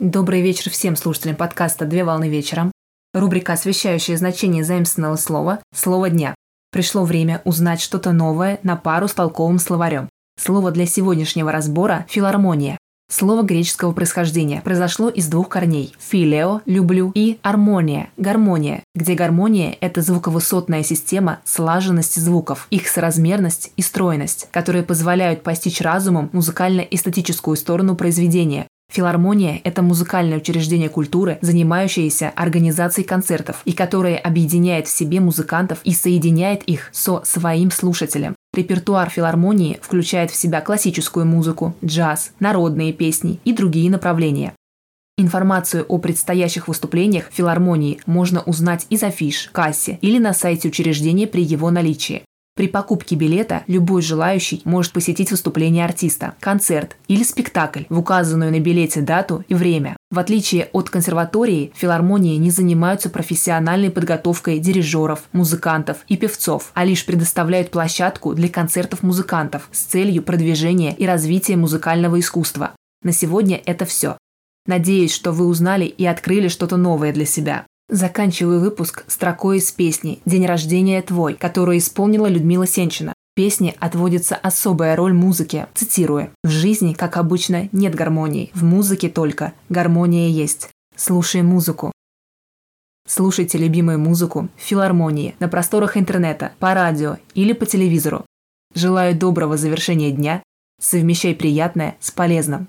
Добрый вечер всем слушателям подкаста «Две волны вечером». Рубрика, освещающая значение заимственного слова «Слово дня». Пришло время узнать что-то новое на пару с толковым словарем. Слово для сегодняшнего разбора – филармония. Слово греческого происхождения произошло из двух корней – филео – «люблю» и армония – «гармония», где гармония – это звуковысотная система слаженности звуков, их соразмерность и стройность, которые позволяют постичь разумом музыкально-эстетическую сторону произведения, Филармония – это музыкальное учреждение культуры, занимающееся организацией концертов и которое объединяет в себе музыкантов и соединяет их со своим слушателем. Репертуар филармонии включает в себя классическую музыку, джаз, народные песни и другие направления. Информацию о предстоящих выступлениях филармонии можно узнать из афиш, кассе или на сайте учреждения при его наличии. При покупке билета любой желающий может посетить выступление артиста, концерт или спектакль в указанную на билете дату и время. В отличие от консерватории, филармонии не занимаются профессиональной подготовкой дирижеров, музыкантов и певцов, а лишь предоставляют площадку для концертов музыкантов с целью продвижения и развития музыкального искусства. На сегодня это все. Надеюсь, что вы узнали и открыли что-то новое для себя. Заканчиваю выпуск строкой из песни «День рождения твой», которую исполнила Людмила Сенчина. В песне отводится особая роль музыке. Цитирую. «В жизни, как обычно, нет гармонии. В музыке только. Гармония есть. Слушай музыку». Слушайте любимую музыку в филармонии, на просторах интернета, по радио или по телевизору. Желаю доброго завершения дня. Совмещай приятное с полезным.